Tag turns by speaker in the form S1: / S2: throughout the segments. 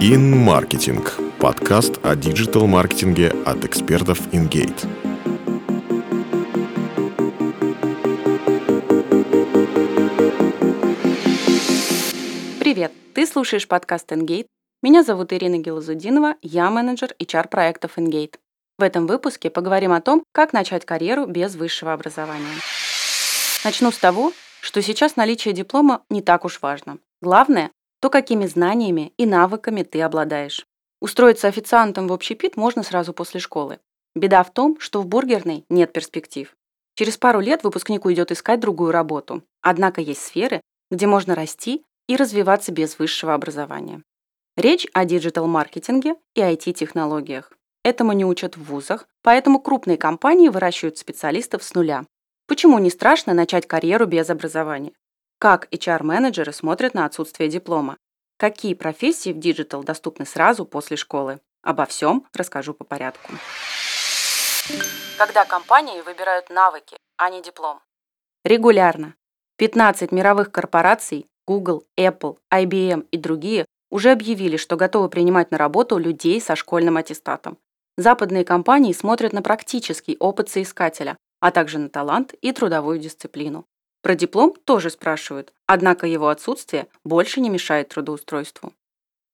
S1: InMarketing – подкаст о диджитал-маркетинге от экспертов InGate.
S2: Привет! Ты слушаешь подкаст InGate. Меня зовут Ирина Гелазудинова, я менеджер HR-проектов InGate. В этом выпуске поговорим о том, как начать карьеру без высшего образования. Начну с того, что сейчас наличие диплома не так уж важно. Главное то какими знаниями и навыками ты обладаешь. Устроиться официантом в общепит можно сразу после школы. Беда в том, что в бургерной нет перспектив. Через пару лет выпускнику идет искать другую работу. Однако есть сферы, где можно расти и развиваться без высшего образования. Речь о диджитал-маркетинге и IT-технологиях. Этому не учат в вузах, поэтому крупные компании выращивают специалистов с нуля. Почему не страшно начать карьеру без образования? Как HR-менеджеры смотрят на отсутствие диплома? Какие профессии в digital доступны сразу после школы? Обо всем расскажу по порядку. Когда компании выбирают навыки, а не диплом? Регулярно. 15 мировых корпораций Google, Apple, IBM и другие уже объявили, что готовы принимать на работу людей со школьным аттестатом. Западные компании смотрят на практический опыт соискателя, а также на талант и трудовую дисциплину. Про диплом тоже спрашивают, однако его отсутствие больше не мешает трудоустройству.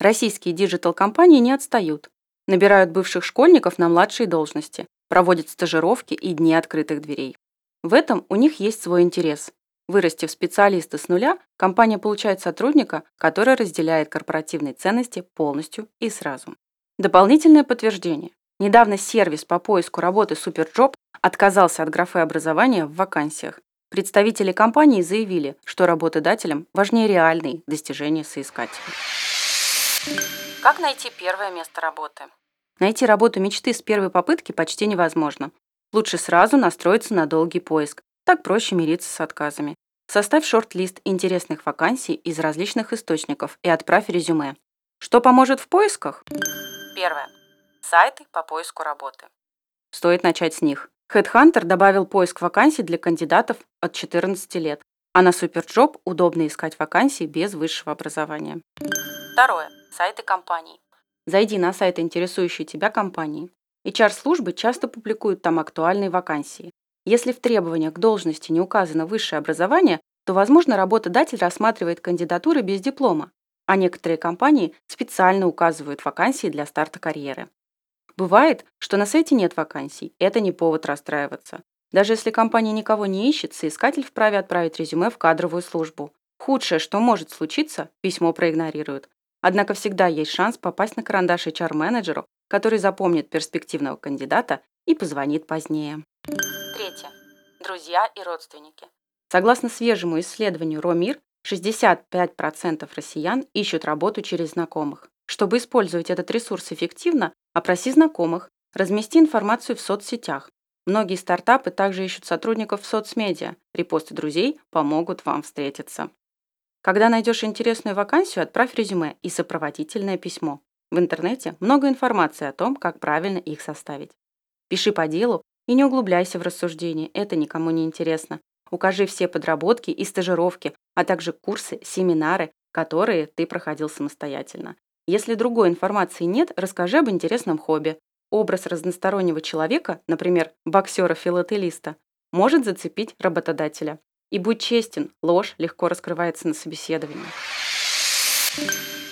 S2: Российские digital-компании не отстают. Набирают бывших школьников на младшие должности, проводят стажировки и дни открытых дверей. В этом у них есть свой интерес. Вырастив специалиста с нуля, компания получает сотрудника, который разделяет корпоративные ценности полностью и сразу. Дополнительное подтверждение. Недавно сервис по поиску работы Superjob отказался от графы образования в вакансиях. Представители компании заявили, что работодателям важнее реальные достижения соискателей. Как найти первое место работы? Найти работу мечты с первой попытки почти невозможно. Лучше сразу настроиться на долгий поиск. Так проще мириться с отказами. Составь шорт-лист интересных вакансий из различных источников и отправь резюме. Что поможет в поисках? Первое. Сайты по поиску работы. Стоит начать с них. HeadHunter добавил поиск вакансий для кандидатов от 14 лет, а на Superjob удобно искать вакансии без высшего образования. Второе. Сайты компаний. Зайди на сайты, интересующие тебя компании. HR-службы часто публикуют там актуальные вакансии. Если в требованиях к должности не указано высшее образование, то, возможно, работодатель рассматривает кандидатуры без диплома, а некоторые компании специально указывают вакансии для старта карьеры. Бывает, что на сайте нет вакансий, это не повод расстраиваться. Даже если компания никого не ищет, соискатель вправе отправить резюме в кадровую службу. Худшее, что может случиться, письмо проигнорируют. Однако всегда есть шанс попасть на карандаш HR-менеджеру, который запомнит перспективного кандидата и позвонит позднее. Третье. Друзья и родственники. Согласно свежему исследованию РОМИР, 65% россиян ищут работу через знакомых. Чтобы использовать этот ресурс эффективно, опроси знакомых, размести информацию в соцсетях. Многие стартапы также ищут сотрудников в соцмедиа. Репосты друзей помогут вам встретиться. Когда найдешь интересную вакансию, отправь резюме и сопроводительное письмо. В интернете много информации о том, как правильно их составить. Пиши по делу и не углубляйся в рассуждения, это никому не интересно. Укажи все подработки и стажировки, а также курсы, семинары, которые ты проходил самостоятельно. Если другой информации нет, расскажи об интересном хобби. Образ разностороннего человека, например, боксера-филателиста, может зацепить работодателя. И будь честен, ложь легко раскрывается на собеседовании.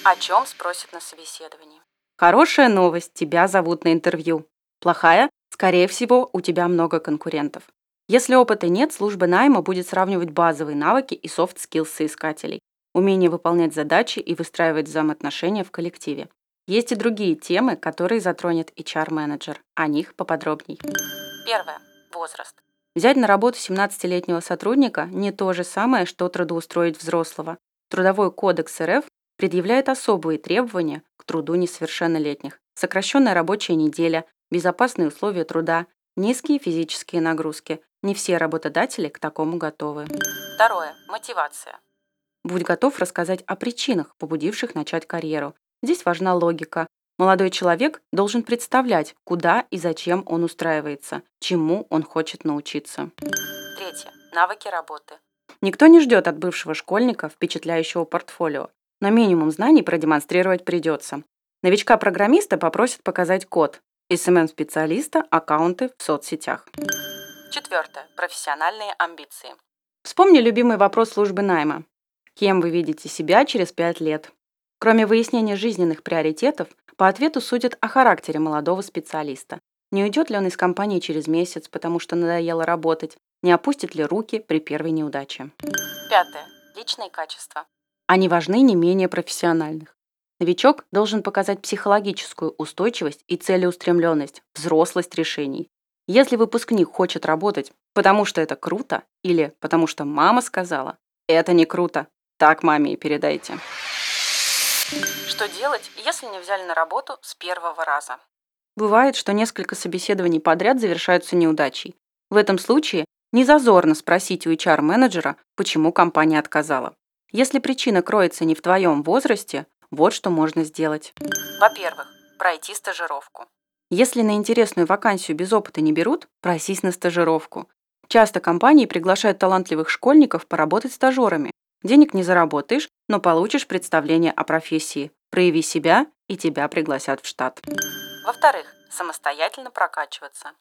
S2: О чем спросят на собеседовании? Хорошая новость, тебя зовут на интервью. Плохая, скорее всего, у тебя много конкурентов. Если опыта нет, служба найма будет сравнивать базовые навыки и skills соискателей умение выполнять задачи и выстраивать взаимоотношения в коллективе. Есть и другие темы, которые затронет HR-менеджер. О них поподробней. Первое. Возраст. Взять на работу 17-летнего сотрудника не то же самое, что трудоустроить взрослого. Трудовой кодекс РФ предъявляет особые требования к труду несовершеннолетних. Сокращенная рабочая неделя, безопасные условия труда, низкие физические нагрузки. Не все работодатели к такому готовы. Второе. Мотивация. Будь готов рассказать о причинах, побудивших начать карьеру. Здесь важна логика. Молодой человек должен представлять, куда и зачем он устраивается, чему он хочет научиться. Третье. Навыки работы. Никто не ждет от бывшего школьника впечатляющего портфолио, но минимум знаний продемонстрировать придется. Новичка-программиста попросят показать код. SMM-специалиста – аккаунты в соцсетях. Четвертое. Профессиональные амбиции. Вспомни любимый вопрос службы найма. Кем вы видите себя через пять лет? Кроме выяснения жизненных приоритетов, по ответу судят о характере молодого специалиста. Не уйдет ли он из компании через месяц, потому что надоело работать? Не опустит ли руки при первой неудаче? Пятое. Личные качества. Они важны не менее профессиональных. Новичок должен показать психологическую устойчивость и целеустремленность, взрослость решений. Если выпускник хочет работать, потому что это круто, или потому что мама сказала, это не круто, так маме и передайте. Что делать, если не взяли на работу с первого раза? Бывает, что несколько собеседований подряд завершаются неудачей. В этом случае не зазорно спросить у HR-менеджера, почему компания отказала. Если причина кроется не в твоем возрасте, вот что можно сделать. Во-первых, пройти стажировку. Если на интересную вакансию без опыта не берут, просись на стажировку. Часто компании приглашают талантливых школьников поработать стажерами. Денег не заработаешь, но получишь представление о профессии. Прояви себя, и тебя пригласят в штат. Во-вторых, самостоятельно прокачиваться.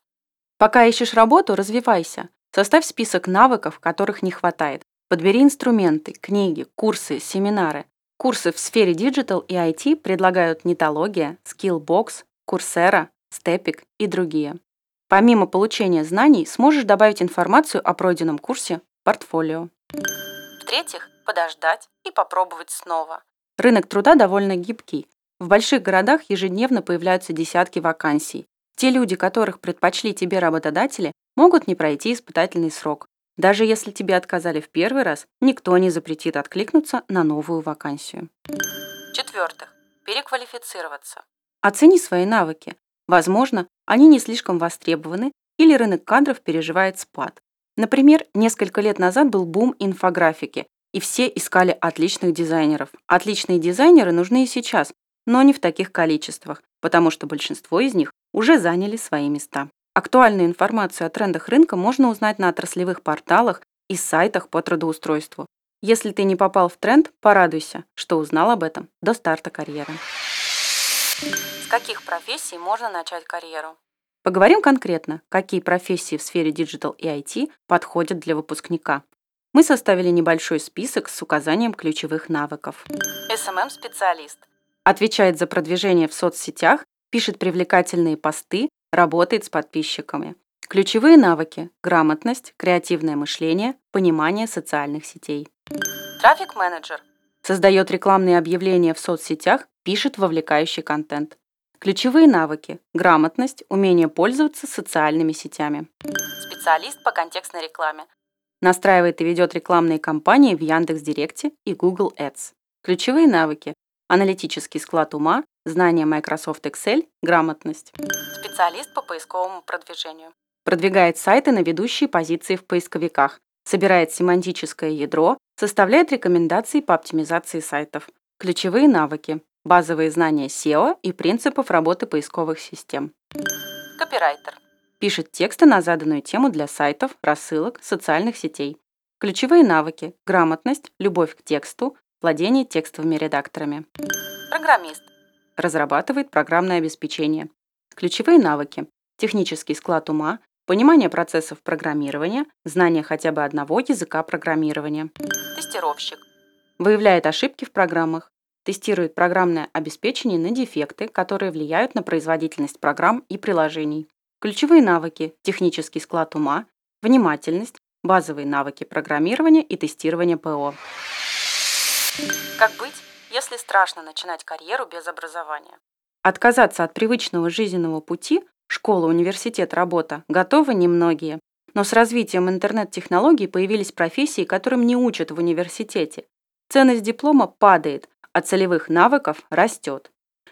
S2: Пока ищешь работу, развивайся. Составь список навыков, которых не хватает. Подбери инструменты, книги, курсы, семинары. Курсы в сфере Digital и IT предлагают Нетология, Skillbox, Coursera, Stepik и другие. Помимо получения знаний, сможешь добавить информацию о пройденном курсе в портфолио. В-третьих, подождать и попробовать снова. Рынок труда довольно гибкий. В больших городах ежедневно появляются десятки вакансий. Те люди, которых предпочли тебе работодатели, могут не пройти испытательный срок. Даже если тебе отказали в первый раз, никто не запретит откликнуться на новую вакансию. В-четвертых, переквалифицироваться. Оцени свои навыки. Возможно, они не слишком востребованы или рынок кадров переживает спад. Например, несколько лет назад был бум инфографики, и все искали отличных дизайнеров. Отличные дизайнеры нужны и сейчас, но не в таких количествах, потому что большинство из них уже заняли свои места. Актуальную информацию о трендах рынка можно узнать на отраслевых порталах и сайтах по трудоустройству. Если ты не попал в тренд, порадуйся, что узнал об этом до старта карьеры. С каких профессий можно начать карьеру? Поговорим конкретно, какие профессии в сфере Digital и IT подходят для выпускника. Мы составили небольшой список с указанием ключевых навыков. SMM-специалист Отвечает за продвижение в соцсетях, пишет привлекательные посты, работает с подписчиками. Ключевые навыки – грамотность, креативное мышление, понимание социальных сетей. Трафик-менеджер создает рекламные объявления в соцсетях, пишет вовлекающий контент. Ключевые навыки – грамотность, умение пользоваться социальными сетями. Специалист по контекстной рекламе. Настраивает и ведет рекламные кампании в Яндекс.Директе и Google Ads. Ключевые навыки аналитический склад ума, знание Microsoft Excel, грамотность. Специалист по поисковому продвижению. Продвигает сайты на ведущие позиции в поисковиках, собирает семантическое ядро, составляет рекомендации по оптимизации сайтов. Ключевые навыки. Базовые знания SEO и принципов работы поисковых систем. Копирайтер. Пишет тексты на заданную тему для сайтов, рассылок, социальных сетей. Ключевые навыки. Грамотность, любовь к тексту, Владение текстовыми редакторами. Программист. Разрабатывает программное обеспечение. Ключевые навыки. Технический склад ума, понимание процессов программирования, знание хотя бы одного языка программирования. Тестировщик. Выявляет ошибки в программах, тестирует программное обеспечение на дефекты, которые влияют на производительность программ и приложений. Ключевые навыки – технический склад ума, внимательность, базовые навыки программирования и тестирования ПО. Как быть, если страшно начинать карьеру без образования? Отказаться от привычного жизненного пути – школа, университет, работа – готовы немногие. Но с развитием интернет-технологий появились профессии, которым не учат в университете. Ценность диплома падает, а целевых навыков растет.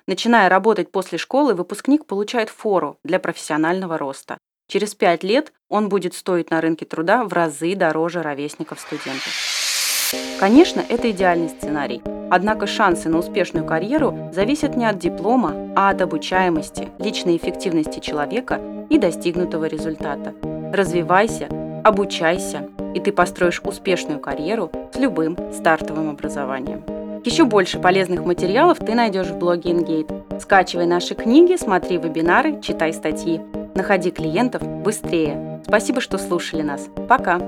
S2: Начиная работать после школы, выпускник получает фору для профессионального роста. Через пять лет он будет стоить на рынке труда в разы дороже ровесников студентов. Конечно, это идеальный сценарий. Однако шансы на успешную карьеру зависят не от диплома, а от обучаемости, личной эффективности человека и достигнутого результата. Развивайся, обучайся, и ты построишь успешную карьеру с любым стартовым образованием. Еще больше полезных материалов ты найдешь в блоге InGate. Скачивай наши книги, смотри вебинары, читай статьи. Находи клиентов быстрее. Спасибо, что слушали нас. Пока!